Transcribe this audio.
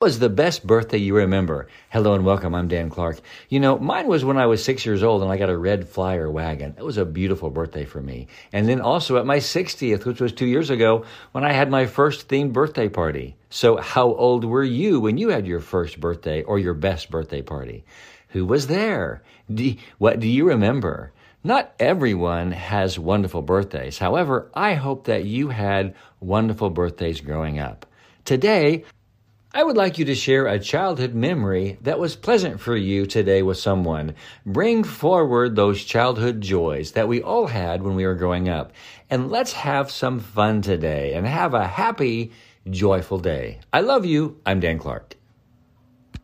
was the best birthday you remember? Hello and welcome. I'm Dan Clark. You know, mine was when I was six years old and I got a red flyer wagon. It was a beautiful birthday for me. And then also at my 60th, which was two years ago, when I had my first themed birthday party. So, how old were you when you had your first birthday or your best birthday party? Who was there? Do, what do you remember? Not everyone has wonderful birthdays. However, I hope that you had wonderful birthdays growing up. Today, I would like you to share a childhood memory that was pleasant for you today with someone. Bring forward those childhood joys that we all had when we were growing up. And let's have some fun today and have a happy, joyful day. I love you. I'm Dan Clark.